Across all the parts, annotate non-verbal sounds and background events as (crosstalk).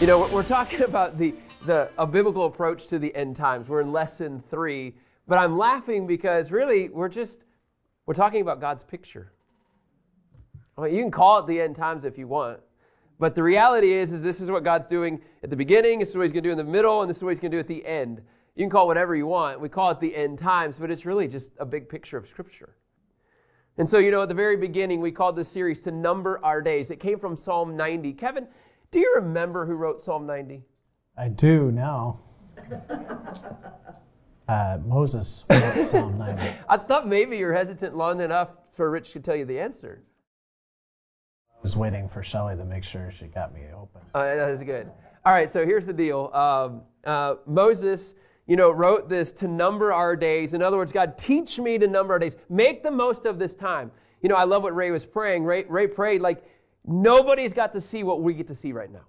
You know, we're talking about the, the a biblical approach to the end times. We're in lesson three, but I'm laughing because really we're just we're talking about God's picture. Mean, you can call it the end times if you want, but the reality is, is this is what God's doing at the beginning. This is what He's going to do in the middle, and this is what He's going to do at the end. You can call whatever you want. We call it the end times, but it's really just a big picture of Scripture. And so, you know, at the very beginning, we called this series to number our days. It came from Psalm 90. Kevin, do you remember who wrote Psalm 90? I do now. Uh, Moses wrote Psalm 90. (laughs) I thought maybe you're hesitant long enough for Rich to tell you the answer. I was waiting for Shelley to make sure she got me open. Uh, was good. All right, so here's the deal. Um, uh, Moses, you know, wrote this to number our days. In other words, God, teach me to number our days. Make the most of this time. You know, I love what Ray was praying. Ray, Ray prayed like nobody's got to see what we get to see right now.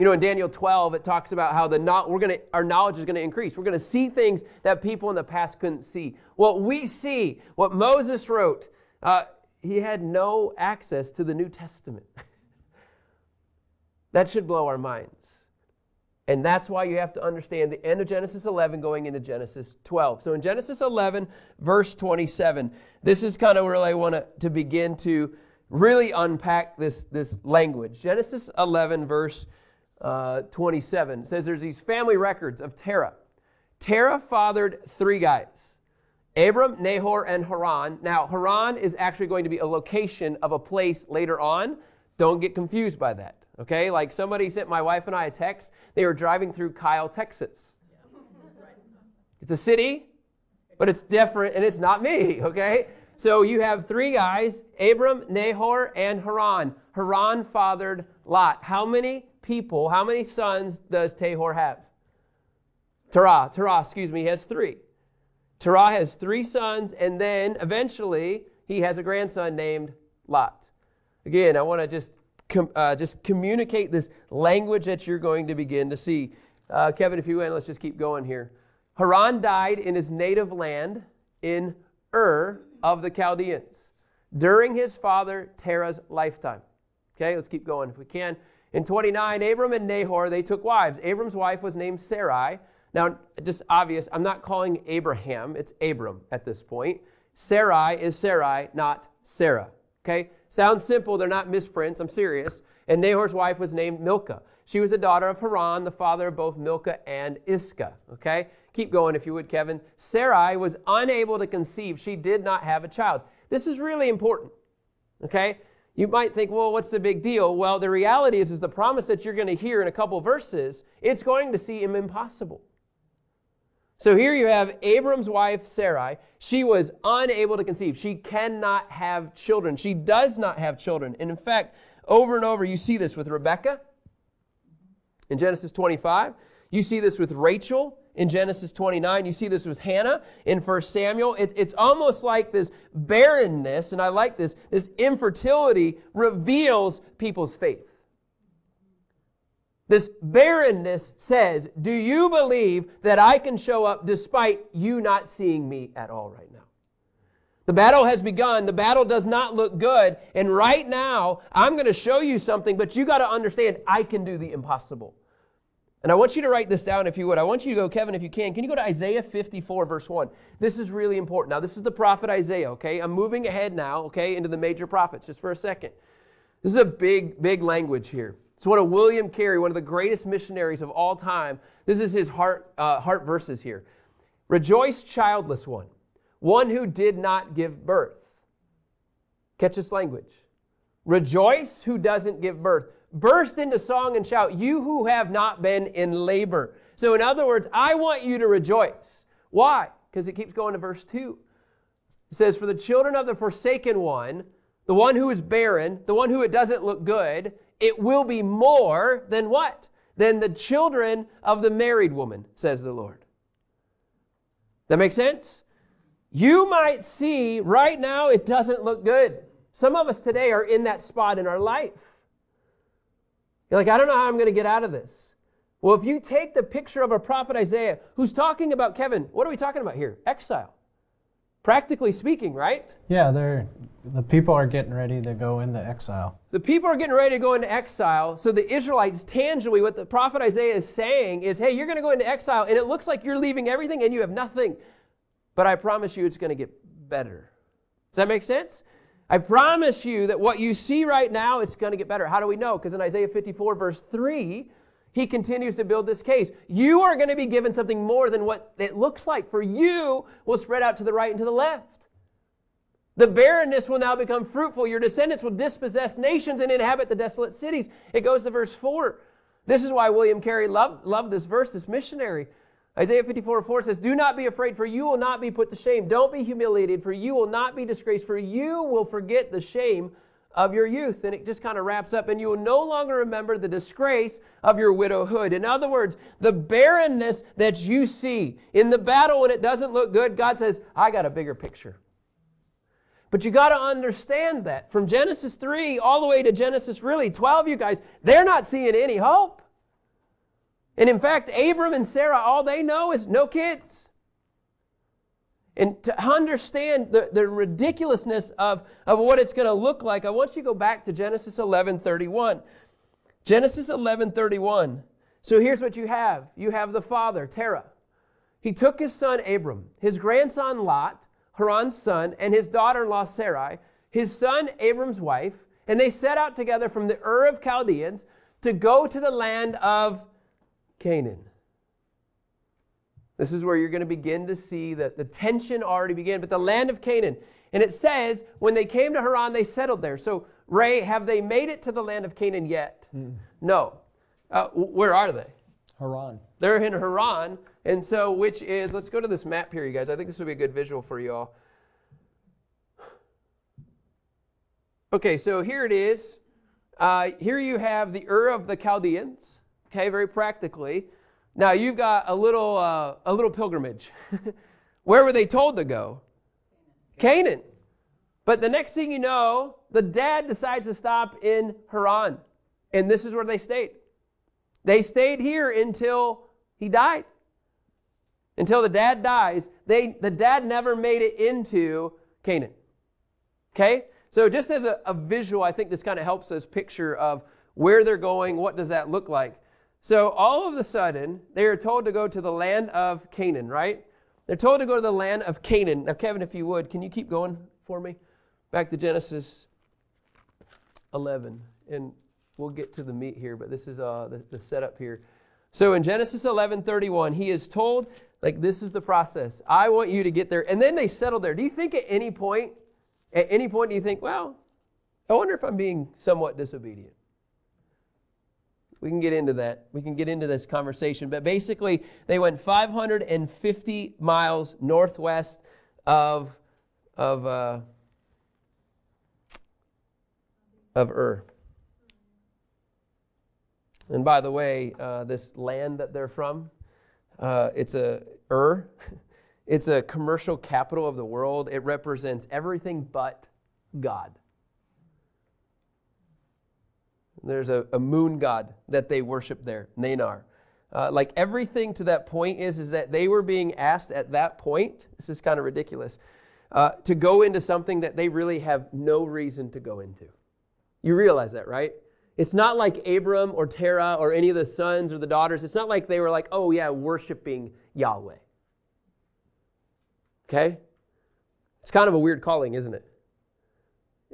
You know, in Daniel 12, it talks about how the not, we're gonna, our knowledge is to increase. We're to see things that people in the past couldn't see. What we see, what Moses wrote, uh, he had no access to the New Testament. (laughs) that should blow our minds. And that's why you have to understand the end of Genesis 11 going into Genesis 12. So in Genesis 11, verse 27, this is kind of where I want to begin to really unpack this, this language. Genesis 11, verse uh, 27 says there's these family records of Terah. Terah fathered three guys Abram, Nahor, and Haran. Now, Haran is actually going to be a location of a place later on. Don't get confused by that. Okay? Like somebody sent my wife and I a text. They were driving through Kyle, Texas. It's a city, but it's different and it's not me. Okay? So you have three guys Abram, Nahor, and Haran. Haran fathered Lot. How many? people, how many sons does Tahor have? Terah, Terah, excuse me, he has three. Terah has three sons, and then eventually he has a grandson named Lot. Again, I want to just com- uh, just communicate this language that you're going to begin to see. Uh, Kevin, if you will, let's just keep going here. Haran died in his native land in Ur of the Chaldeans during his father Terah's lifetime. Okay, let's keep going if we can. In 29, Abram and Nahor, they took wives. Abram's wife was named Sarai. Now, just obvious, I'm not calling Abraham, it's Abram at this point. Sarai is Sarai, not Sarah. Okay? Sounds simple, they're not misprints, I'm serious. And Nahor's wife was named Milcah. She was the daughter of Haran, the father of both Milcah and Iscah. Okay? Keep going if you would, Kevin. Sarai was unable to conceive. She did not have a child. This is really important. Okay? You might think, well, what's the big deal? Well, the reality is, is the promise that you're going to hear in a couple verses, it's going to seem impossible. So here you have Abram's wife, Sarai. She was unable to conceive. She cannot have children. She does not have children. And in fact, over and over, you see this with Rebecca in Genesis 25. You see this with Rachel in Genesis 29. You see this with Hannah in 1 Samuel. It, it's almost like this barrenness, and I like this, this infertility reveals people's faith. This barrenness says, Do you believe that I can show up despite you not seeing me at all right now? The battle has begun. The battle does not look good. And right now, I'm going to show you something, but you got to understand I can do the impossible. And I want you to write this down if you would. I want you to go, Kevin, if you can. Can you go to Isaiah 54, verse 1? This is really important. Now, this is the prophet Isaiah, okay? I'm moving ahead now, okay, into the major prophets just for a second. This is a big, big language here. It's one of William Carey, one of the greatest missionaries of all time. This is his heart, uh, heart verses here. Rejoice, childless one, one who did not give birth. Catch this language. Rejoice who doesn't give birth burst into song and shout, you who have not been in labor. So, in other words, I want you to rejoice. Why? Because it keeps going to verse 2. It says, For the children of the forsaken one, the one who is barren, the one who it doesn't look good, it will be more than what? Than the children of the married woman, says the Lord. That makes sense? You might see right now it doesn't look good. Some of us today are in that spot in our life. You're like, I don't know how I'm going to get out of this. Well, if you take the picture of a prophet Isaiah who's talking about Kevin, what are we talking about here? Exile. Practically speaking, right? Yeah, they're the people are getting ready to go into exile. The people are getting ready to go into exile. So the Israelites, tangibly, what the prophet Isaiah is saying is, hey, you're going to go into exile, and it looks like you're leaving everything and you have nothing. But I promise you it's going to get better. Does that make sense? I promise you that what you see right now, it's going to get better. How do we know? Because in Isaiah 54, verse 3, he continues to build this case. You are going to be given something more than what it looks like, for you will spread out to the right and to the left. The barrenness will now become fruitful. Your descendants will dispossess nations and inhabit the desolate cities. It goes to verse 4. This is why William Carey loved, loved this verse, this missionary. Isaiah 54 4 says, Do not be afraid, for you will not be put to shame. Don't be humiliated, for you will not be disgraced, for you will forget the shame of your youth. And it just kind of wraps up, and you will no longer remember the disgrace of your widowhood. In other words, the barrenness that you see in the battle when it doesn't look good, God says, I got a bigger picture. But you got to understand that from Genesis 3 all the way to Genesis really 12, you guys, they're not seeing any hope. And in fact, Abram and Sarah, all they know is no kids. And to understand the, the ridiculousness of, of what it's going to look like, I want you to go back to Genesis 11 31. Genesis 11 31. So here's what you have you have the father, Terah. He took his son Abram, his grandson Lot, Haran's son, and his daughter in law Sarai, his son Abram's wife, and they set out together from the Ur of Chaldeans to go to the land of Canaan. This is where you're going to begin to see that the tension already began, but the land of Canaan. And it says, when they came to Haran, they settled there. So, Ray, have they made it to the land of Canaan yet? Mm. No. Uh, where are they? Haran. They're in Haran. And so, which is, let's go to this map here, you guys. I think this will be a good visual for you all. Okay, so here it is. Uh, here you have the Ur of the Chaldeans, okay, very practically. Now you've got a little, uh, a little pilgrimage. (laughs) Where were they told to go? Canaan. But the next thing you know, the dad decides to stop in Haran. And this is where they stayed. They stayed here until he died. Until the dad dies. They, the dad never made it into Canaan. Okay? So just as a, a visual, I think this kind of helps us picture of where they're going, what does that look like. So all of a sudden, they are told to go to the land of Canaan, right? They're told to go to the land of Canaan. Now, Kevin, if you would, can you keep going for me? Back to Genesis 11. And we'll get to the meat here, but this is uh, the, the setup here. So in Genesis 11 31, he is told, like, this is the process. I want you to get there. And then they settle there. Do you think at any point, at any point, do you think, well, I wonder if I'm being somewhat disobedient? We can get into that. We can get into this conversation. But basically, they went 550 miles northwest of of uh, of Ur. And by the way, uh, this land that they're from, uh, it's a Ur. (laughs) It's a commercial capital of the world. It represents everything but God. There's a, a moon god that they worship there, Nannar. Uh, like everything to that point is, is that they were being asked at that point, this is kind of ridiculous, uh, to go into something that they really have no reason to go into. You realize that, right? It's not like Abram or Terah or any of the sons or the daughters. It's not like they were like, oh, yeah, worshiping Yahweh. Okay? It's kind of a weird calling, isn't it?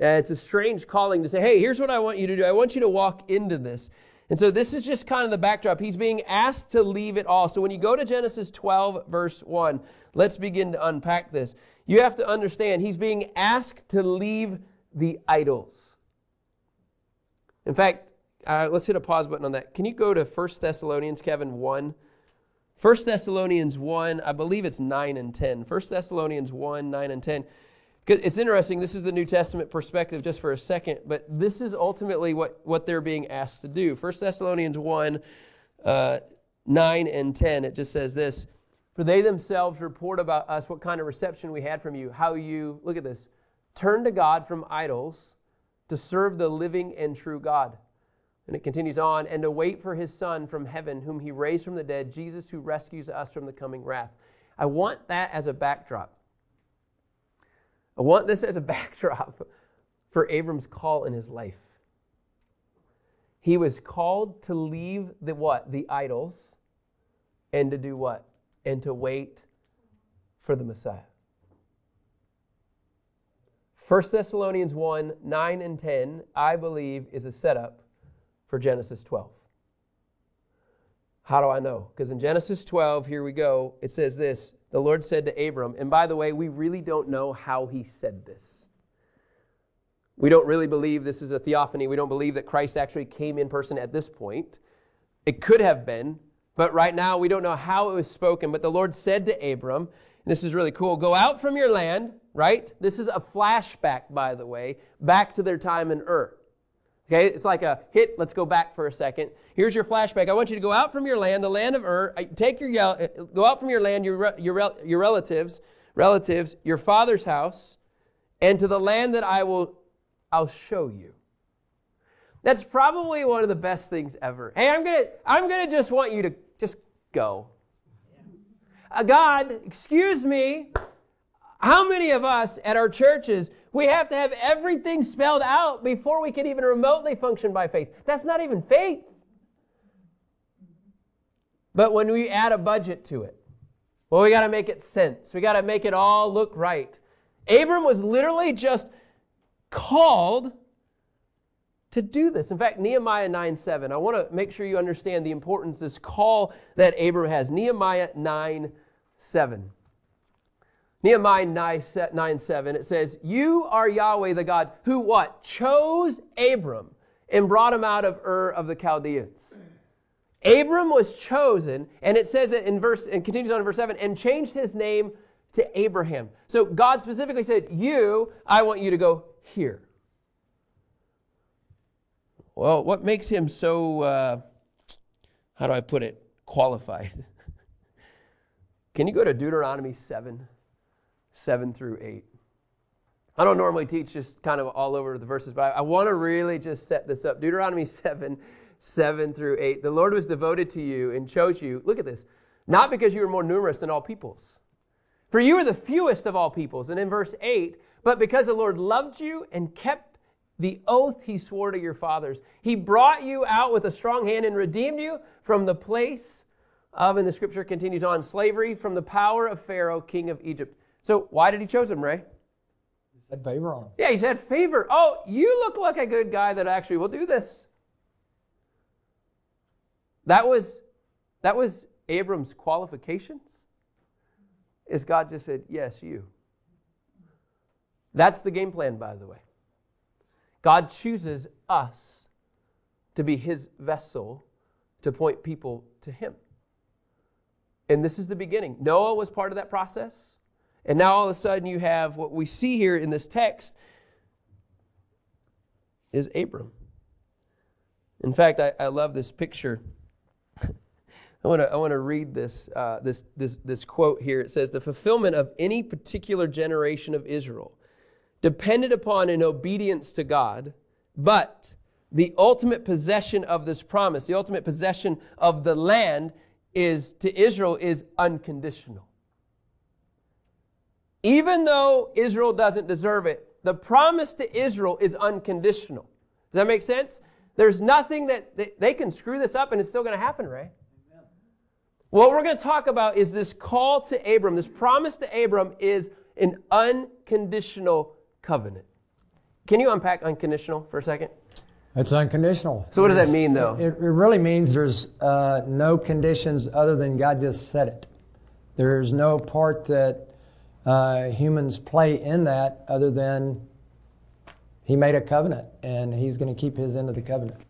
Uh, it's a strange calling to say, hey, here's what I want you to do. I want you to walk into this. And so this is just kind of the backdrop. He's being asked to leave it all. So when you go to Genesis 12, verse 1, let's begin to unpack this. You have to understand, he's being asked to leave the idols. In fact, uh, let's hit a pause button on that. Can you go to 1 Thessalonians, Kevin, 1? 1 Thessalonians 1, I believe it's 9 and 10. 1 Thessalonians 1, 9 and 10. It's interesting, this is the New Testament perspective just for a second, but this is ultimately what, what they're being asked to do. 1 Thessalonians 1 uh, 9 and 10, it just says this For they themselves report about us what kind of reception we had from you, how you, look at this, turn to God from idols to serve the living and true God. And it continues on, and to wait for his Son from heaven, whom he raised from the dead, Jesus who rescues us from the coming wrath. I want that as a backdrop. I want this as a (laughs) backdrop for Abram's call in his life. He was called to leave the what? The idols and to do what? And to wait for the Messiah. 1 Thessalonians 1 9 and 10, I believe, is a setup for Genesis 12. How do I know? Because in Genesis 12, here we go, it says this The Lord said to Abram, and by the way, we really don't know how he said this. We don't really believe this is a theophany. We don't believe that Christ actually came in person at this point. It could have been, but right now we don't know how it was spoken. But the Lord said to Abram, and this is really cool go out from your land, right? This is a flashback, by the way, back to their time in Ur. Okay, it's like a hit. Let's go back for a second. Here's your flashback. I want you to go out from your land, the land of Ur. Take your go out from your land, your your your relatives, relatives, your father's house, and to the land that I will, I'll show you. That's probably one of the best things ever. Hey, I'm gonna I'm gonna just want you to just go. Uh, God, excuse me. How many of us at our churches, we have to have everything spelled out before we can even remotely function by faith? That's not even faith. But when we add a budget to it, well, we got to make it sense. We got to make it all look right. Abram was literally just called to do this. In fact, Nehemiah 9 7, I want to make sure you understand the importance, this call that Abram has. Nehemiah 9 7. Nehemiah 9, 9 7, it says, You are Yahweh the God who what? Chose Abram and brought him out of Ur of the Chaldeans. Abram was chosen, and it says it in verse, and continues on in verse 7, and changed his name to Abraham. So God specifically said, You, I want you to go here. Well, what makes him so, uh, how do I put it, qualified? (laughs) Can you go to Deuteronomy 7? 7 through 8. I don't normally teach just kind of all over the verses, but I, I want to really just set this up. Deuteronomy (laughs) 7, 7 through 8. The Lord was devoted to you and chose you. Look at this. Not because you were more numerous than all peoples. For you are the fewest of all peoples. And in verse 8, but because the Lord loved you and kept the oath he swore to your fathers, he brought you out with a strong hand and redeemed you from the place of, and the scripture continues on, slavery, from the power of Pharaoh, king of Egypt. So why did he choose him, Ray? He said favor on him. Yeah, he said favor. Oh, you look like a good guy that actually will do this. That was that was Abram's qualifications. Is God just said, Yes, you. That's the game plan, by the way. God chooses us to be his vessel to point people to him. And this is the beginning. Noah was part of that process. And now all of a sudden you have what we see here in this text is Abram. In fact, I, I love this picture. (laughs) I want to I want to read this, uh, this this this quote here. It says, "The fulfillment of any particular generation of Israel depended upon an obedience to God, but the ultimate possession of this promise, the ultimate possession of the land, is to Israel is unconditional." Even though Israel doesn't deserve it, the promise to Israel is unconditional. Does that make sense? There's nothing that they, they can screw this up and it's still going to happen, Ray. What we're going to talk about is this call to Abram, this promise to Abram is an unconditional covenant. Can you unpack unconditional for a second? It's unconditional. So, what does that mean, though? It, it really means there's uh, no conditions other than God just said it. There's no part that uh, humans play in that other than he made a covenant and he's going to keep his end of the covenant.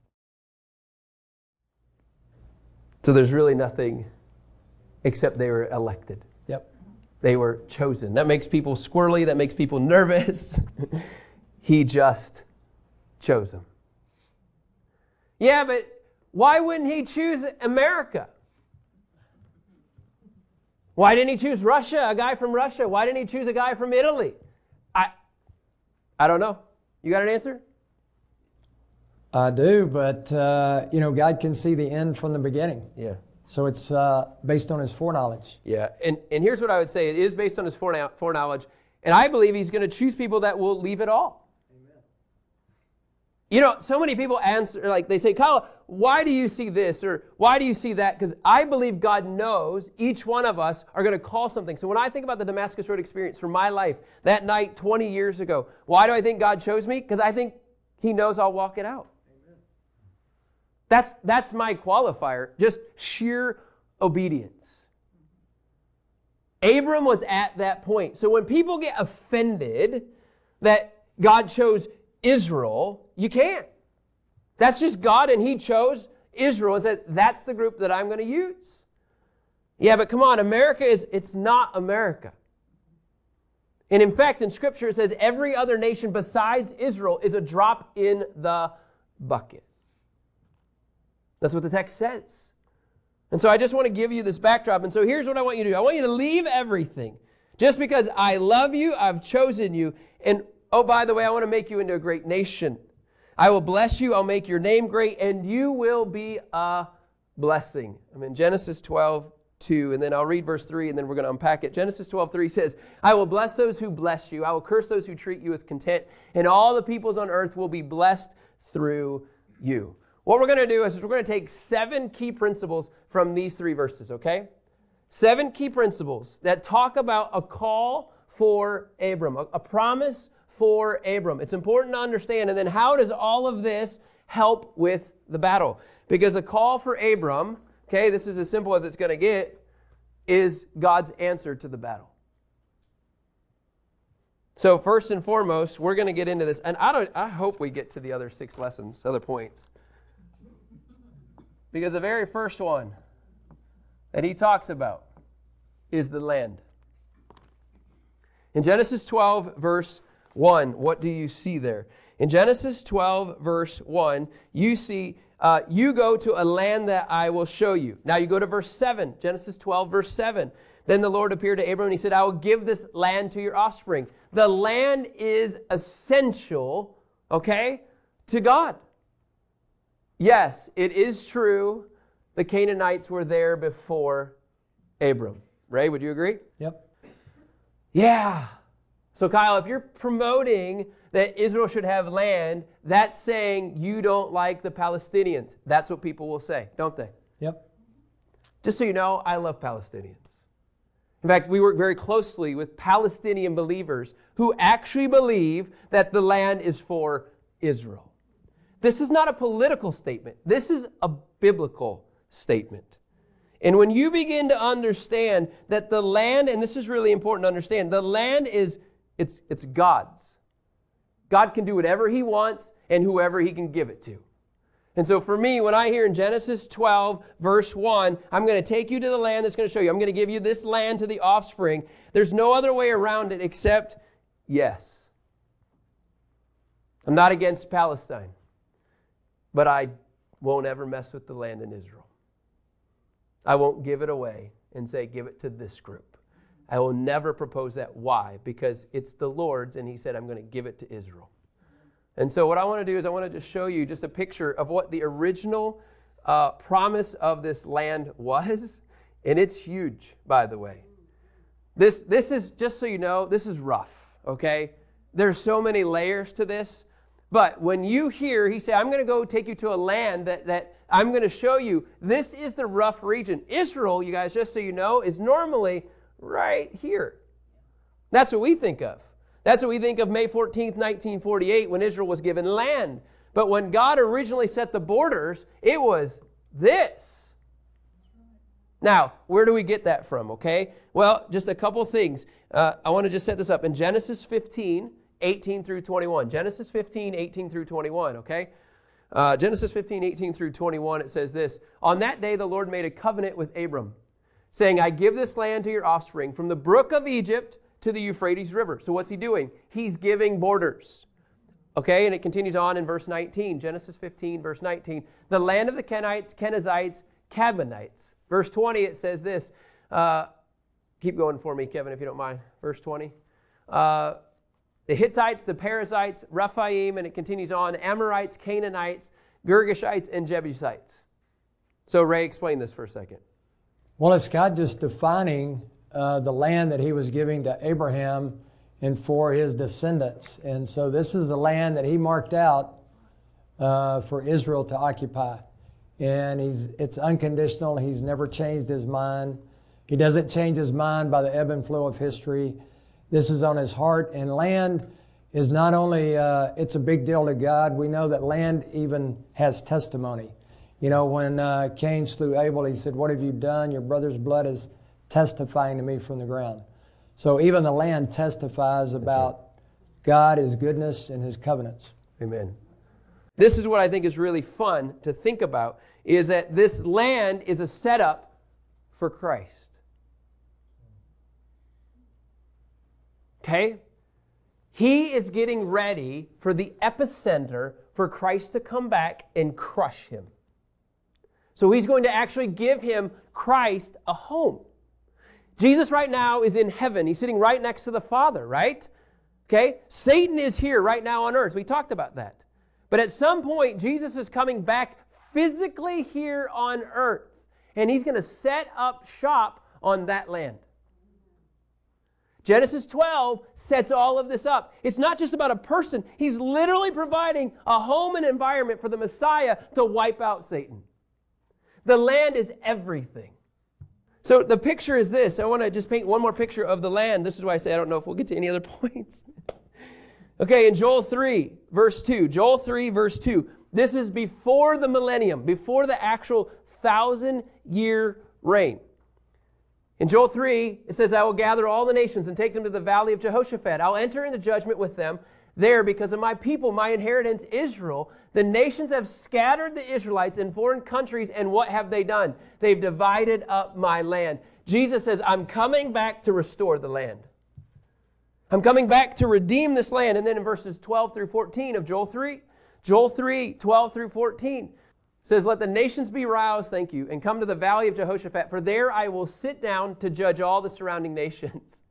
So there's really nothing except they were elected. Yep. They were chosen. That makes people squirrely, that makes people (laughs) nervous. he just chose them. Yeah, but why wouldn't he choose America? Why didn't he choose Russia, a guy from Russia? Why didn't he choose a guy from Italy? I, I don't know. You got an answer? I do, but uh, you know, God can see the end from the beginning. Yeah. So it's uh, based on His foreknowledge. Yeah, and and here's what I would say: it is based on His foreknowledge, And I believe he's going to choose people that will leave it all. You know, so many people answer, like they say, Kyle, why do you see this or why do you see that? Because I believe God knows each one of us are going to call something. So when I think about the Damascus Road experience for my life that night 20 years ago, why do I think God chose me? Because I think He knows I'll walk it out. That's, that's my qualifier, just sheer obedience. Abram was at that point. So when people get offended that God chose Israel, you can't. That's just God, and He chose Israel and said, that's the group that I'm going to use. Yeah, but come on, America is, it's not America. And in fact, in Scripture, it says every other nation besides Israel is a drop in the bucket. That's what the text says. And so I just want to give you this backdrop. And so here's what I want you to do I want you to leave everything. Just because I love you, I've chosen you. And oh, by the way, I want to make you into a great nation. I will bless you, I'll make your name great, and you will be a blessing. I'm in Genesis 12, 2, and then I'll read verse 3, and then we're going to unpack it. Genesis 12, 3 says, I will bless those who bless you, I will curse those who treat you with contempt, and all the peoples on earth will be blessed through you. What we're going to do is we're going to take seven key principles from these three verses, okay? Seven key principles that talk about a call for Abram, a, a promise for Abram. It's important to understand. And then, how does all of this help with the battle? Because a call for Abram, okay, this is as simple as it's going to get, is God's answer to the battle. So, first and foremost, we're going to get into this. And I, don't, I hope we get to the other six lessons, other points. Because the very first one that he talks about is the land. In Genesis 12, verse 1, what do you see there? In Genesis 12, verse 1, you see, uh, you go to a land that I will show you. Now you go to verse 7, Genesis 12, verse 7. Then the Lord appeared to Abram and he said, I will give this land to your offspring. The land is essential, okay, to God. Yes, it is true the Canaanites were there before Abram. Ray, would you agree? Yep. Yeah. So, Kyle, if you're promoting that Israel should have land, that's saying you don't like the Palestinians. That's what people will say, don't they? Yep. Just so you know, I love Palestinians. In fact, we work very closely with Palestinian believers who actually believe that the land is for Israel. This is not a political statement, this is a biblical statement. And when you begin to understand that the land, and this is really important to understand, the land is it's, it's God's. God can do whatever he wants and whoever he can give it to. And so for me, when I hear in Genesis 12, verse 1, I'm going to take you to the land that's going to show you. I'm going to give you this land to the offspring. There's no other way around it except yes. I'm not against Palestine, but I won't ever mess with the land in Israel. I won't give it away and say, give it to this group. I will never propose that. Why? Because it's the Lord's, and He said, I'm going to give it to Israel. And so, what I want to do is, I want to just show you just a picture of what the original uh, promise of this land was. And it's huge, by the way. This, this is, just so you know, this is rough, okay? There's so many layers to this. But when you hear, he said, I'm going to go take you to a land that, that I'm going to show you. This is the rough region. Israel, you guys, just so you know, is normally right here. That's what we think of. That's what we think of May 14th, 1948, when Israel was given land. But when God originally set the borders, it was this. Now, where do we get that from, okay? Well, just a couple things. Uh, I want to just set this up. In Genesis 15, 18 through 21. Genesis 15, 18 through 21, okay? Uh, Genesis 15, 18 through 21, it says this On that day, the Lord made a covenant with Abram, saying, I give this land to your offspring from the brook of Egypt to the Euphrates River. So, what's he doing? He's giving borders. Okay, and it continues on in verse 19, Genesis 15, verse 19. The land of the Kenites, Kenizzites, Kadmonites. Verse 20, it says this. Uh, keep going for me, Kevin, if you don't mind. Verse 20. Uh, the Hittites, the Perizzites, Rephaim, and it continues on, Amorites, Canaanites, Girgashites, and Jebusites. So, Ray, explain this for a second. Well, it's God just defining uh, the land that he was giving to Abraham and for his descendants. And so this is the land that he marked out uh, for Israel to occupy. And he's, it's unconditional. He's never changed his mind. He doesn't change his mind by the ebb and flow of history. This is on his heart. And land is not only, uh, it's a big deal to God. We know that land even has testimony. You know, when uh, Cain slew Abel, he said, What have you done? Your brother's blood is testifying to me from the ground. So even the land testifies about God, His goodness, and His covenants. Amen. This is what I think is really fun to think about is that this land is a setup for Christ. Okay? He is getting ready for the epicenter for Christ to come back and crush him. So he's going to actually give him Christ a home. Jesus right now is in heaven. He's sitting right next to the Father, right? Okay? Satan is here right now on earth. We talked about that. But at some point, Jesus is coming back physically here on earth, and he's going to set up shop on that land. Genesis 12 sets all of this up. It's not just about a person, he's literally providing a home and environment for the Messiah to wipe out Satan. The land is everything. So the picture is this. I want to just paint one more picture of the land. This is why I say I don't know if we'll get to any other (laughs) points. okay, in Joel 3, verse 2. Joel 3, verse 2. This is before the millennium, before the actual thousand year reign. In Joel 3, it says, I will gather all the nations and take them to the valley of Jehoshaphat. I'll enter into judgment with them there because of my people, my inheritance, Israel. The nations have scattered the Israelites in foreign countries, and what have they done? They've divided up my land. Jesus says, I'm coming back to restore the land. I'm coming back to redeem this land. And then in verses 12 through 14 of Joel 3, Joel 3, 12 through 14 says, Let the nations be roused, thank you, and come to the valley of Jehoshaphat, for there I will sit down to judge all the surrounding (laughs) nations.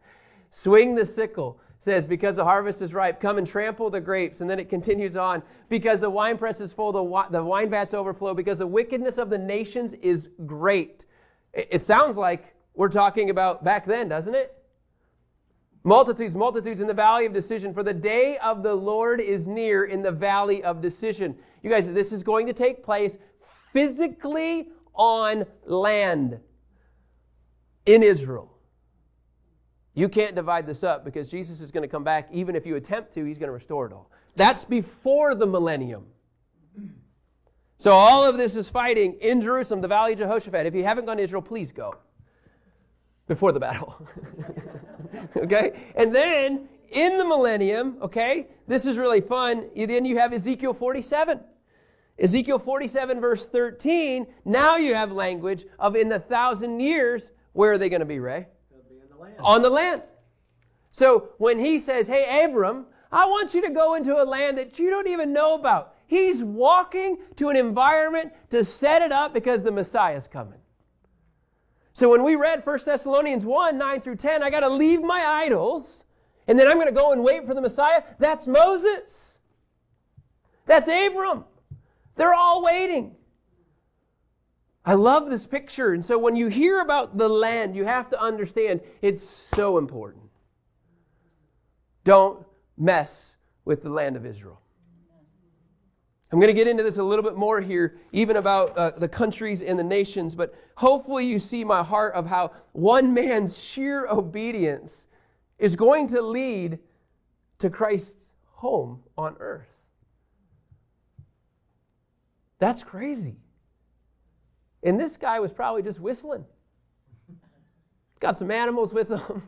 Swing the sickle says, Because the harvest is ripe, come and trample the grapes. And then it continues on, Because the winepress is full, the, the wine vats overflow, because the wickedness of the nations is great. It, it sounds like we're talking about back then, doesn't it? Multitudes, multitudes in the valley of decision, for the day of the Lord is near in the valley of decision. You guys, this is going to take place physically on land in Israel. You can't divide this up because Jesus is going to come back. Even if you attempt to, he's going to restore it all. That's before the millennium. So all of this is fighting in Jerusalem, the valley of Jehoshaphat. If you haven't gone to Israel, please go before the battle. (laughs) okay? And then in the millennium, okay, this is really fun. Then you have Ezekiel 47. Ezekiel 47, verse 13. Now you have language of in the thousand years, where are they going to be, Ray? On the land. So when he says, Hey, Abram, I want you to go into a land that you don't even know about, he's walking to an environment to set it up because the Messiah is coming. So when we read 1 Thessalonians 1 9 through 10, I got to leave my idols and then I'm going to go and wait for the Messiah. That's Moses. That's Abram. They're all waiting. I love this picture. And so when you hear about the land, you have to understand it's so important. Don't mess with the land of Israel. I'm going to get into this a little bit more here, even about uh, the countries and the nations, but hopefully you see my heart of how one man's (laughs) sheer obedience is going to lead to Christ's home on earth. That's crazy. And this guy was probably just whistling. He's (laughs) got some animals with him. (laughs)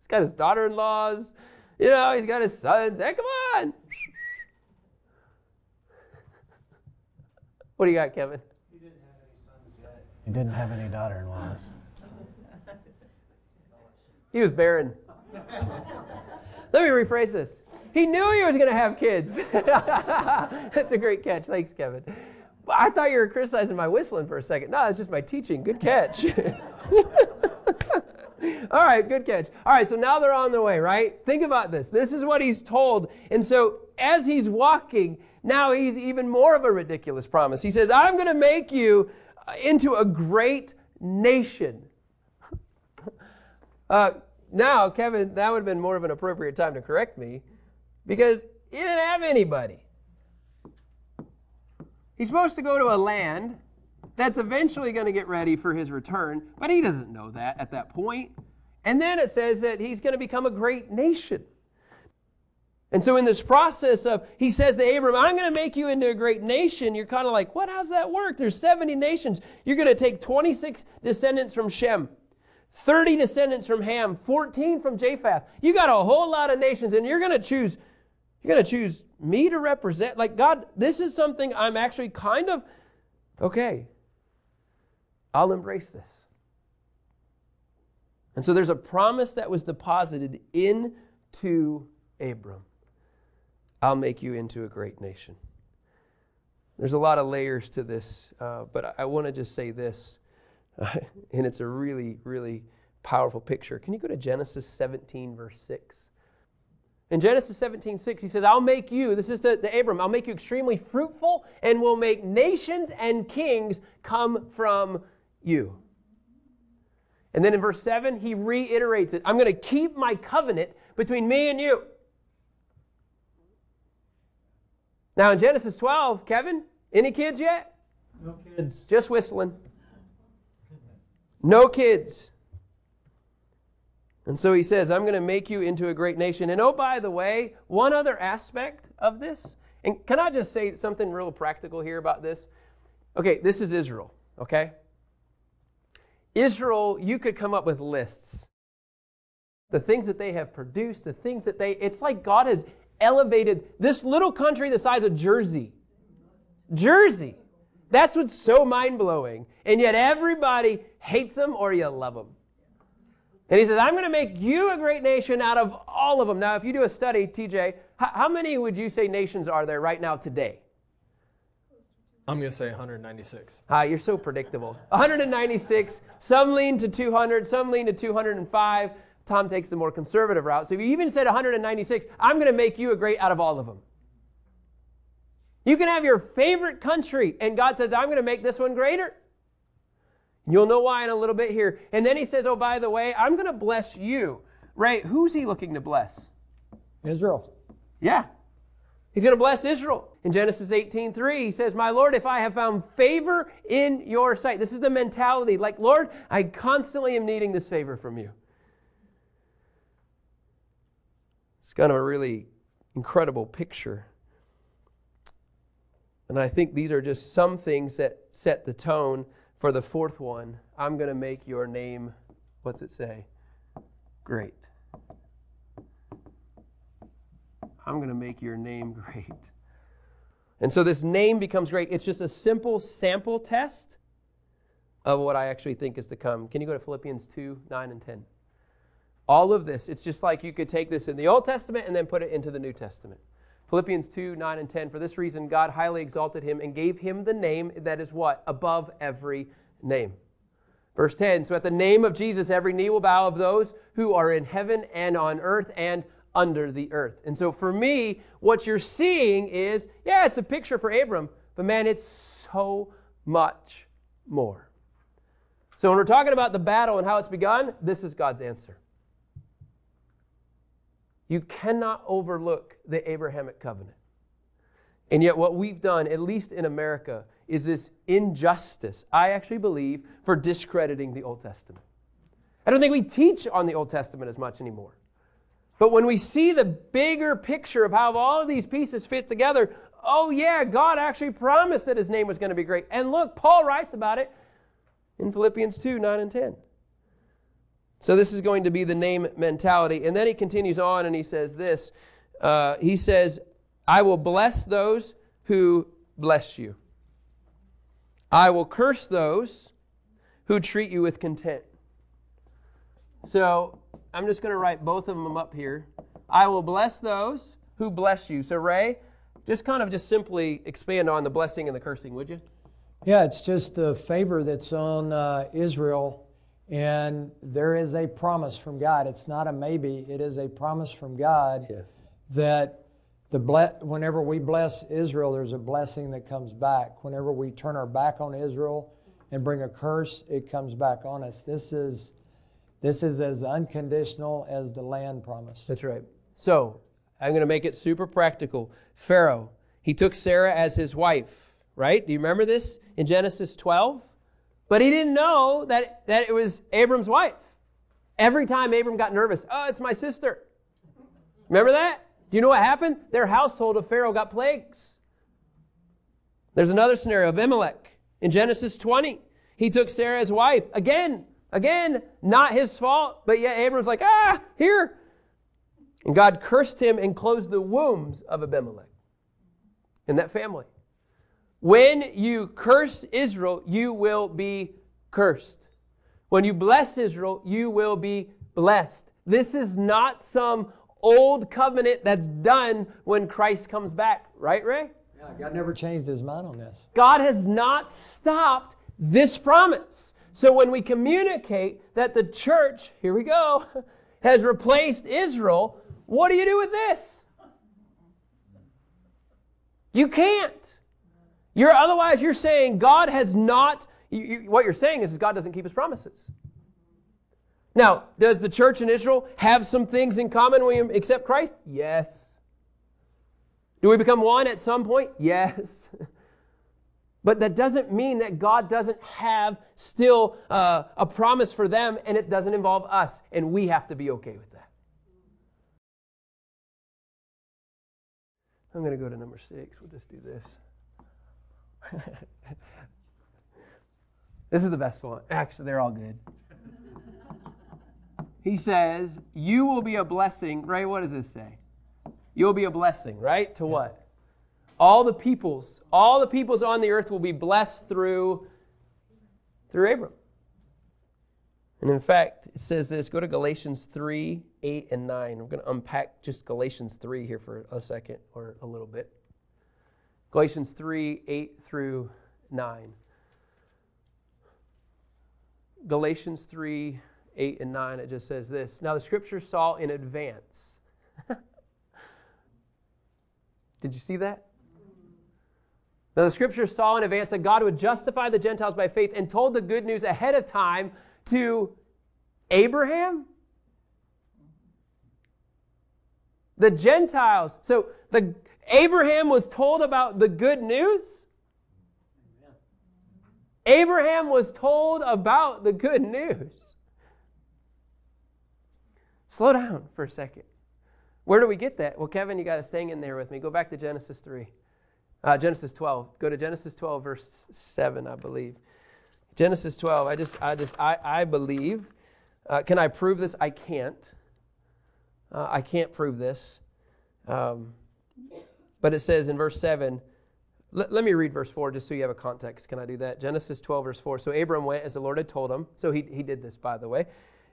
he's got his daughter in laws. You know, he's got his sons. Hey, come on. (laughs) what do you got, Kevin? He didn't have any sons yet. He didn't have any daughter in laws. He was barren. Let me rephrase this. He knew he was going to have kids. That's a great catch. Thanks, Kevin. I thought you were criticizing my whistling for a second. No, it's just my teaching. Good catch. (laughs) All right, good catch. All right, so now they're on their way, right? Think about this. This is what he's told. And so as he's walking, now he's even more of a ridiculous promise. He says, I'm going to make you into a great nation. (laughs) Uh, now, Kevin, that would have been more of an appropriate time to correct me because he didn't have anybody. He's supposed to go to a land that's eventually going to get ready for his return, but he doesn't know that at that point. And then it says that he's going to become a great nation. And so, in this process of, he says to Abram, I'm going to make you into a great nation. You're kind of like, what? How's that work? There's 70 nations. You're going to take 26 descendants from Shem, 30 descendants from Ham, 14 from Japheth. You got a whole lot of nations, and you're going to choose, you're going to choose me to represent. Like, God, this is something I'm actually kind of, okay, I'll embrace this. And so there's a promise that was deposited into Abram. I'll make you into a great nation. There's a lot of layers to this, uh, but I, I want to just say this, uh, (laughs) and it's a really, really powerful picture. Can you go to Genesis 17, verse 6? In Genesis 17, 6, he says, I'll make you, this is the, the Abram, I'll make you extremely fruitful and will make nations and kings come from you. And then in verse 7, he reiterates it I'm going to keep my covenant between me and you. Now in Genesis 12, Kevin, any kids yet? No kids. Just whistling. No kids. And so he says, I'm going to make you into a great nation. And oh, by the way, one other aspect of this, and can I just say something real practical here about this? Okay, this is Israel, okay? Israel, you could come up with lists. The things that they have produced, the things that they, it's like God has elevated this little country the size of Jersey. Jersey. That's what's so mind blowing. And yet everybody hates them or you love them. And he says, I'm going to make you a great nation out of all of them. Now, if you do a study, TJ, how many would you say nations are there right now today? I'm going to say 196. Ah, you're so predictable. 196. Some lean to 200. Some lean to 205. Tom takes the more conservative route. So if you even said 196, I'm going to make you a great out of all of them. You can have your favorite country, and God says, I'm going to make this one greater. You'll know why in a little bit here. And then he says, Oh, by the way, I'm going to bless you. Right? Who's he looking to bless? Israel. Yeah. He's going to bless Israel. In Genesis 18:3, he says, "My Lord, if I have found favor in your sight." This is the mentality. Like, "Lord, I constantly am needing this favor from you." It's kind of a really incredible picture. And I think these are just some things that set the tone for the fourth one. I'm going to make your name, what's it say? Great. I'm going to make your name great. And so this name becomes great. It's just a simple sample test of what I actually think is to come. Can you go to Philippians 2 9 and 10? All of this, it's just like you could take this in the Old Testament and then put it into the New Testament. Philippians 2 9 and 10. For this reason, God highly exalted him and gave him the name that is what? Above every name. Verse 10 So at the name of Jesus, every knee will bow of those who are in heaven and on earth and under the earth. And so for me, what you're seeing is yeah, it's a picture for Abram, but man, it's so much more. So when we're talking about the battle and how it's begun, this is God's answer. You cannot overlook the Abrahamic covenant. And yet, what we've done, at least in America, is this injustice, I actually believe, for discrediting the Old Testament. I don't think we teach on the Old Testament as much anymore. But when we see the bigger picture of how all of these pieces fit together, oh, yeah, God actually promised that his name was going to be great. And look, Paul writes about it in Philippians 2 9 and 10. So this is going to be the name mentality. And then he continues on and he says this uh, He says, I will bless those who bless you, I will curse those who treat you with contempt. So I'm just going to write both of them up here. I will bless those who bless you. So, Ray, just kind of just simply expand on the blessing and the cursing, would you? Yeah, it's just the favor that's on uh, Israel, and there is a promise from God. It's not a maybe; it is a promise from God Yeah. that the ble- whenever we bless Israel, there's a blessing that comes back. Whenever we turn our back on Israel and bring a curse, it comes back on us. This is This is as unconditional as the land promise. That's right. So I'm going to make it super practical. Pharaoh, he took Sarah as his wife, right? Do you remember this in Genesis 12? But he didn't know that, that it was Abram's wife. Every time Abram got nervous, oh, it's my sister. Remember that? Do you know what happened? Their household of Pharaoh got plagues. There's another scenario Abimelech in Genesis 20. He took Sarah as wife. Again, again, not his fault, but yet Abram's like, ah, here. And God cursed him and closed the wombs of Abimelech in that family. When you curse Israel, you will be cursed. When you bless Israel, you will be blessed. This is not some old covenant that's done when Christ comes back, right, Ray? Yeah, God never changed his mind on this. God has not stopped this promise. So when we communicate that the church, here we go, (laughs) has replaced Israel, what do you do with this? You can't. You're otherwise you're saying God has not you, you, what you're saying is God doesn't keep his promises. Now, does the church in Israel have some things in common when we accept Christ? Yes. Do we become one at some point? (laughs) Yes. But that doesn't mean that God doesn't have still uh, a promise for them and it doesn't involve us, and we have to be okay with that. I'm going to go to number six. We'll just do this. (laughs) this is the best one. Actually, they're all good. He says, You will be a blessing. Ray, what does this say? You'll be a blessing, right? To what? All the peoples, all the peoples on the earth will be blessed through through Abram. And in fact, it says this. Go to Galatians 3, 8, and 9. I'm going to unpack just Galatians 3 here for a second or a little bit. Galatians 3, 8 through 9. Galatians 3, 8 and 9, it just says this. Now the scripture saw in advance. (laughs) Did you see that? Now, the scripture saw in advance that God would justify the Gentiles by faith and told the good news ahead of time to Abraham. The Gentiles. So the Abraham was told about the good news. Abraham was told about the good news. Slow down for a second. Where do we get that? Well, Kevin, you got to stay in there with me. Go back to Genesis 3. Uh, Genesis 12. Go to Genesis 12, verse 7, I believe. Genesis 12. I just, I just, I, I believe. Uh, can I prove this? I can't. Uh, I can't prove this. Um, but it says in verse 7, let, let me read verse 4 just so you have a context. Can I do that? Genesis 12, verse 4. So Abram went as the Lord had told him. So he, he did this, by the way.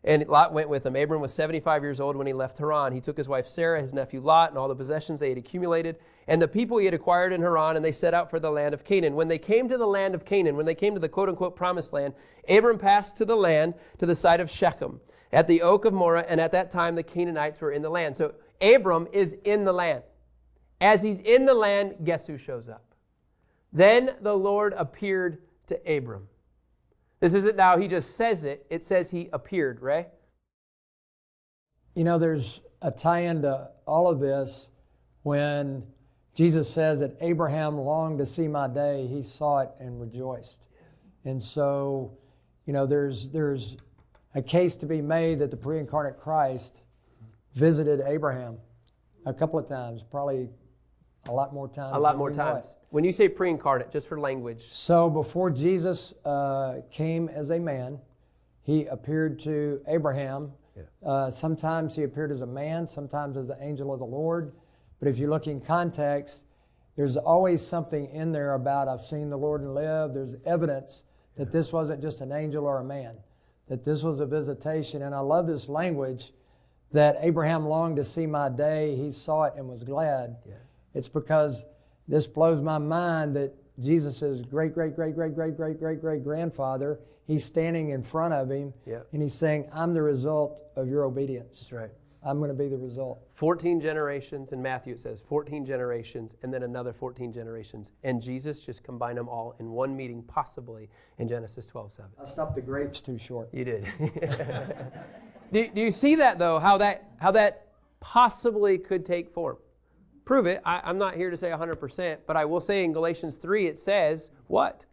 And Lot went with him. Abram was 75 years old when he left Haran. He took his wife Sarah, his nephew Lot, and all the possessions they had accumulated, and the people he had acquired in Haran, and they set out for the land of Canaan. When they came to the land of Canaan, when they came to the quote unquote promised land, Abram passed to the land to the side of Shechem, at the oak of Moreh, and at that time the Canaanites were in the land. So Abram is in the land. As he's in the land, guess who shows up? Then the Lord appeared to Abram. This isn't now he just says it, it says he appeared, right? You know, there's a tie into all of this when Jesus says that Abraham longed to see my day, he saw it and rejoiced. And so, you know, there's there's a case to be made that the pre-incarnate Christ visited Abraham a couple of times, probably a lot more times. A lot than more we know times. it. When you say pre incarnate, just for language, So before Jesus uh, came as a man, he appeared to Abraham. Uh, sometimes he appeared as a man, sometimes as the angel of the Lord. But if you look in context, there's always something in there about I've seen the Lord and live. There's evidence that this wasn't just an angel or a man, that this was a visitation. And I love this language that Abraham longed to see my day. He saw it and was glad. It's because this blows my mind that Jesus' great, great, great, great, great, great, great, great grandfather, he's standing in front of him Yeah. and he's saying, I'm the result of your obedience. that's right. I'm going to be the result. 14 generations. In Matthew, it says 14 generations and then another 14 generations. And Jesus just combined them all in one meeting, possibly in Genesis 12 7. I stopped the grapes too short. You did. (laughs) do, do you see that, though, how that, how that possibly could take form? Prove it. I, I'm not here to say 100%, but I will say in Galatians 3, it says what?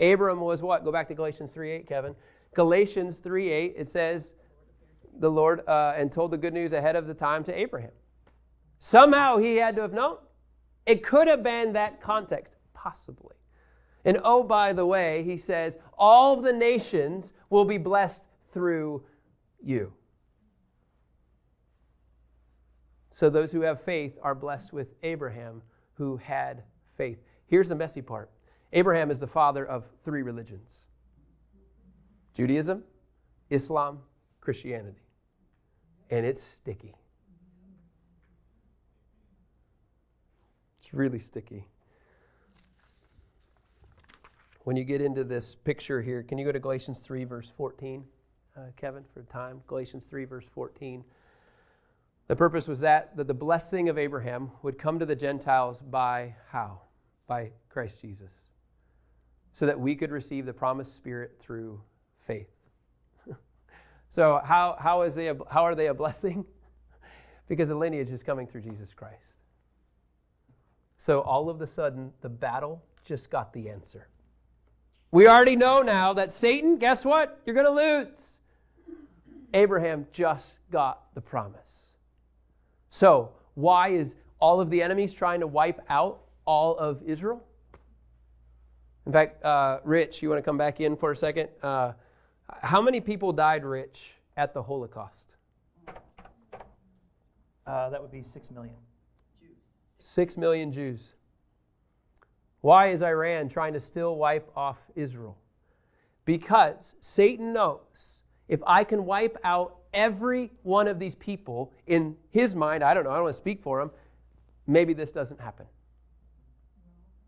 Abram was what? Go back to Galatians 3 8, Kevin. Galatians 3 8, it says, the Lord uh, and told the good news ahead of the time to Abraham. Somehow he had to have known. It could have been that context, possibly. And oh, by the way, he says, all the nations will be blessed through you. So those who have faith are blessed with Abraham, who had faith. Here's the messy part Abraham is the father of three religions Judaism, Islam, Christianity. And it's sticky. It's really sticky. When you get into this picture here, can you go to Galatians 3, verse 14, uh, Kevin, for time? Galatians 3, verse 14. The purpose was that, that the blessing of Abraham would come to the Gentiles by how? By Christ Jesus. So that we could receive the promised Spirit through faith. (laughs) so, how, how, is they a, how are they a blessing? (laughs) because the lineage is coming through Jesus Christ. So, all of a sudden, the battle just got the answer. We already know now that Satan, guess what? You're going to lose. Abraham just got the promise. So, why is all of the enemies trying to wipe out all of Israel? In fact, uh, Rich, you want to come back in for a second? Uh, how many people died, Rich, at the Holocaust? Uh, that would be 6 million. Jews. 6 million Jews. Why is Iran trying to still wipe off Israel? Because Satan knows if I can wipe out every one of these people in his mind, I don't know, I don't want to speak for him, maybe this doesn't happen.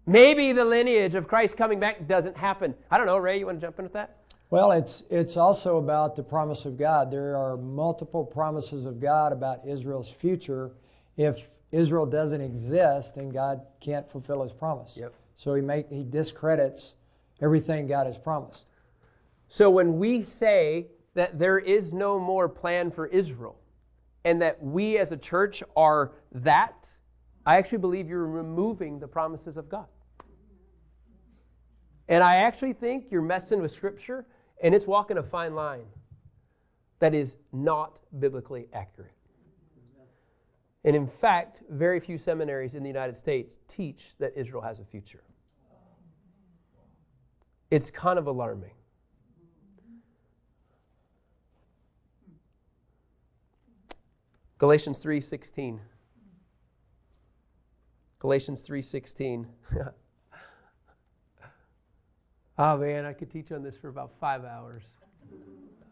Maybe the lineage of Christ coming back doesn't happen. I don't know, Ray, you want to jump in with that? Well, it's it's also about the promise of God. There are multiple promises of God about Israel's future. If Israel doesn't exist, then God can't fulfill His promise. Yep. So he make he discredits everything God has promised. So when we say that there is no more plan for Israel and that we as a church are that, I actually believe you're removing the promises of God. And I actually think you're messing with Scripture and it's walking a fine line that is not biblically accurate. And in fact, very few seminaries in the United States teach that Israel has a future. It's kind of alarming. Galatians 3:16. Galatians 3:16. oh (laughs) ah, man, I could teach on this for about 5 hours.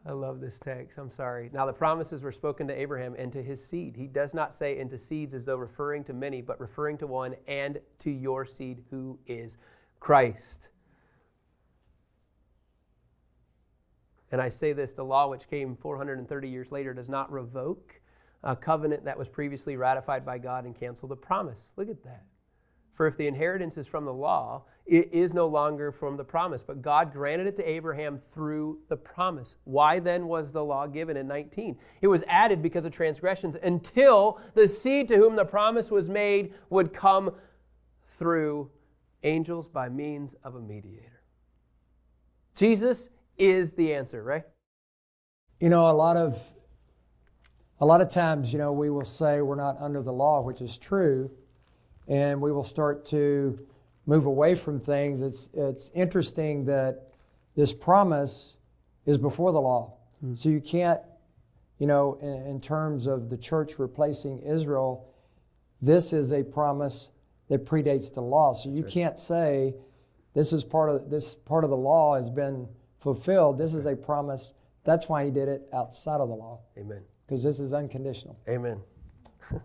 I love this text. I'm sorry. Now, the promises were spoken to Abraham and to his seed. He does not say into seeds as though referring to many, but referring to one and to your seed, who is Christ. And I say this the law, which came 430 years later, does not revoke a covenant that was previously ratified by God and cancel the promise. Look at that. For if the inheritance is from the law, it is no longer from the promise, but God granted it to Abraham through the promise. Why then was the law given in 19? It was added because of transgressions until the seed to whom the promise was made would come through angels by means of a mediator. Jesus is the answer, right? You know, a lot of a lot of times, you know, we will say we're not under the law, which is true, and we will start to move away from things. It's it's interesting that this promise is before the law, hmm. so you can't, you know, in, in terms of the church replacing Israel, this is a promise that predates the law. So you can't say this is part of this part of the law has been fulfilled. This is a promise. That's why he did it outside of the law, Amen. Because this is unconditional. Amen. (laughs)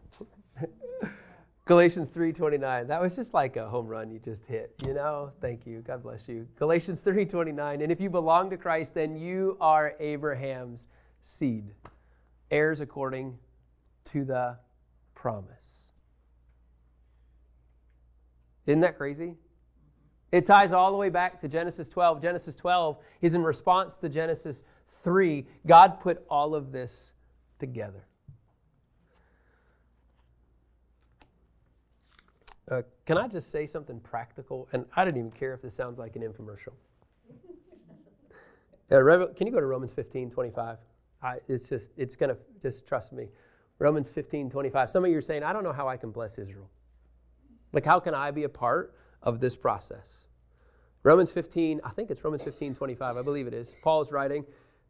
Galatians 3:29. That was just like a home run you just hit, you know? Thank you. God bless you. Galatians 3:29. And if you belong to Christ, then you are Abraham's seed, heirs according to the promise. Isn't that crazy? It ties all the way back to Genesis 12. Genesis 12 is in response to Genesis 3. God put all of this together. Uh, can I just say something practical? And I didn't even care if this sounds like an infomercial. Uh, can you go to Romans 15, 25? I, it's just, it's going to, just trust me. Romans 15, 25. Some of you are saying, I don't know how I can bless Israel. Like, how can I be a part of this process? Romans 15, I think it's Romans 15, 25. I believe it is. Paul is writing,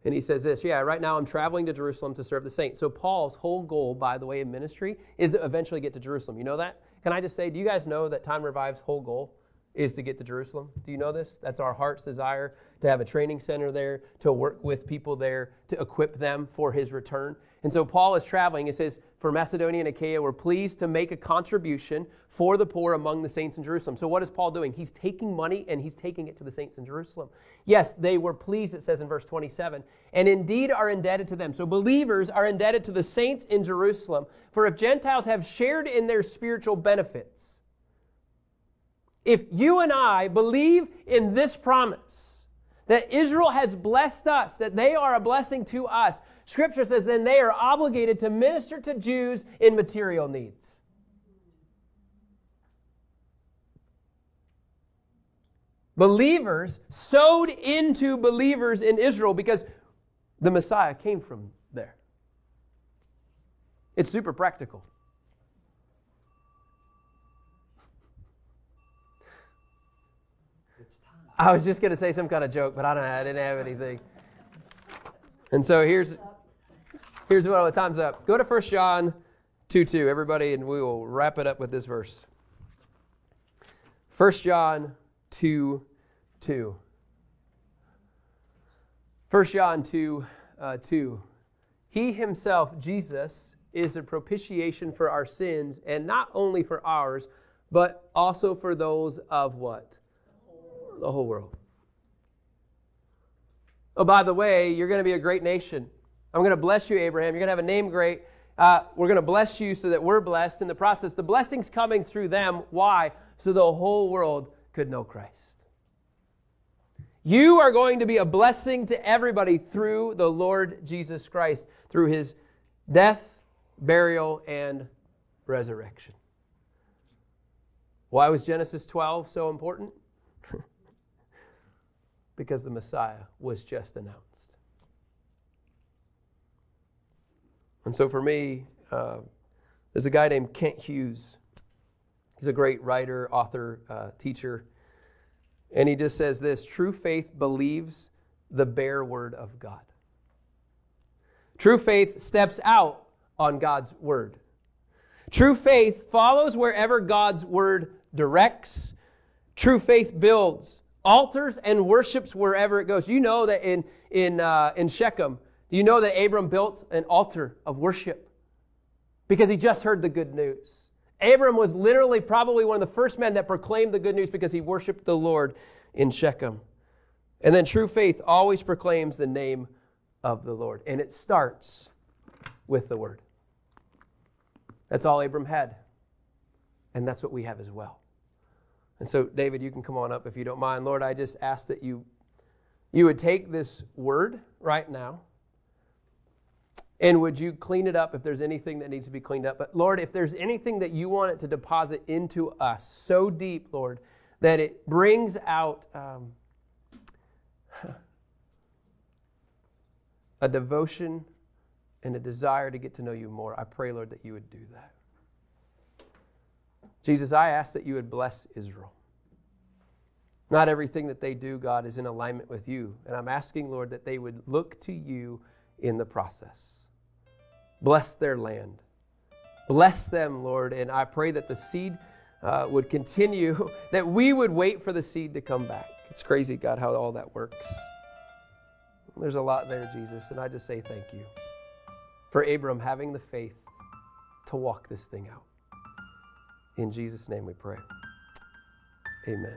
and he says this Yeah, right now I'm traveling to Jerusalem to serve the saints. So, Paul's whole goal, by the way, in ministry is to eventually get to Jerusalem. You know that? Can I just say, do you guys know that Time Revive's whole goal is to get to Jerusalem? Do you know this? That's our heart's desire to have a training center there, to work with people there, to equip them for his return. And so Paul is traveling. It says, For Macedonia and Achaia, we're pleased to make a contribution for the poor among the saints in Jerusalem. So what is Paul doing? He's taking money and he's taking it to the saints in Jerusalem. Yes, they were pleased, it says in verse 27, and indeed are indebted to them. So believers are indebted to the saints in Jerusalem. For if Gentiles have shared in their spiritual benefits, if you and I believe in this promise, that Israel has blessed us, that they are a blessing to us, Scripture says then they are obligated to minister to Jews in material needs. Believers sowed into believers in Israel because the Messiah came from there. It's super practical. I was just going to say some kind of joke, but I don't. I didn't have anything. And so here's here's what the time's up. Go to 1 John 2 2, everybody, and we will wrap it up with this verse. 1 John 2 2. 1 John 2 uh, 2. He himself, Jesus, is a propitiation for our sins, and not only for ours, but also for those of what? the whole world. Oh, by the way, you're going to be a great nation. I'm going to bless you, Abraham. You're going to have a name great. Uh, we're going to bless you so that we're blessed in the process. The blessing's coming through them. Why? So the whole world could know Christ. You are going to be a blessing to everybody through the Lord Jesus Christ, through his death, burial, and resurrection. Why was Genesis 12 so important? (laughs) because the Messiah was just announced. And so for me, uh, there's a guy named Kent Hughes. He's a great writer, author, uh, teacher. And he just says this true faith believes the bare word of God. True faith steps out on God's word. True faith follows wherever God's word directs. True faith builds altars and worships wherever it goes. You know that in, in, uh, in Shechem, you know that Abram built an altar of worship because he just heard the good news. Abram was literally probably one of the first men that proclaimed the good news because he worshiped the Lord in Shechem. And then true faith always proclaims the name of the Lord. And it starts with the word. That's all Abram had. And that's what we have as well. And so, David, you can come on up if you don't mind. Lord, I just ask that you, you would take this word right now and would you clean it up if there's anything that needs to be cleaned up? But Lord, if there's anything that you want it to deposit into us so deep, Lord, that it brings out um, (sighs) a devotion and a desire to get to know you more, I pray, Lord, that you would do that. Jesus, I ask that you would bless Israel. Not everything that they do, God, is in alignment with you. And I'm asking, Lord, that they would look to you in the process. Bless their land. Bless them, Lord. And I pray that the seed uh, would continue, (laughs) that we would wait for the seed to come back. It's crazy, God, how all that works. There's a lot there, Jesus. And I just say thank you for Abram having the faith to walk this thing out. In Jesus' name we pray. Amen.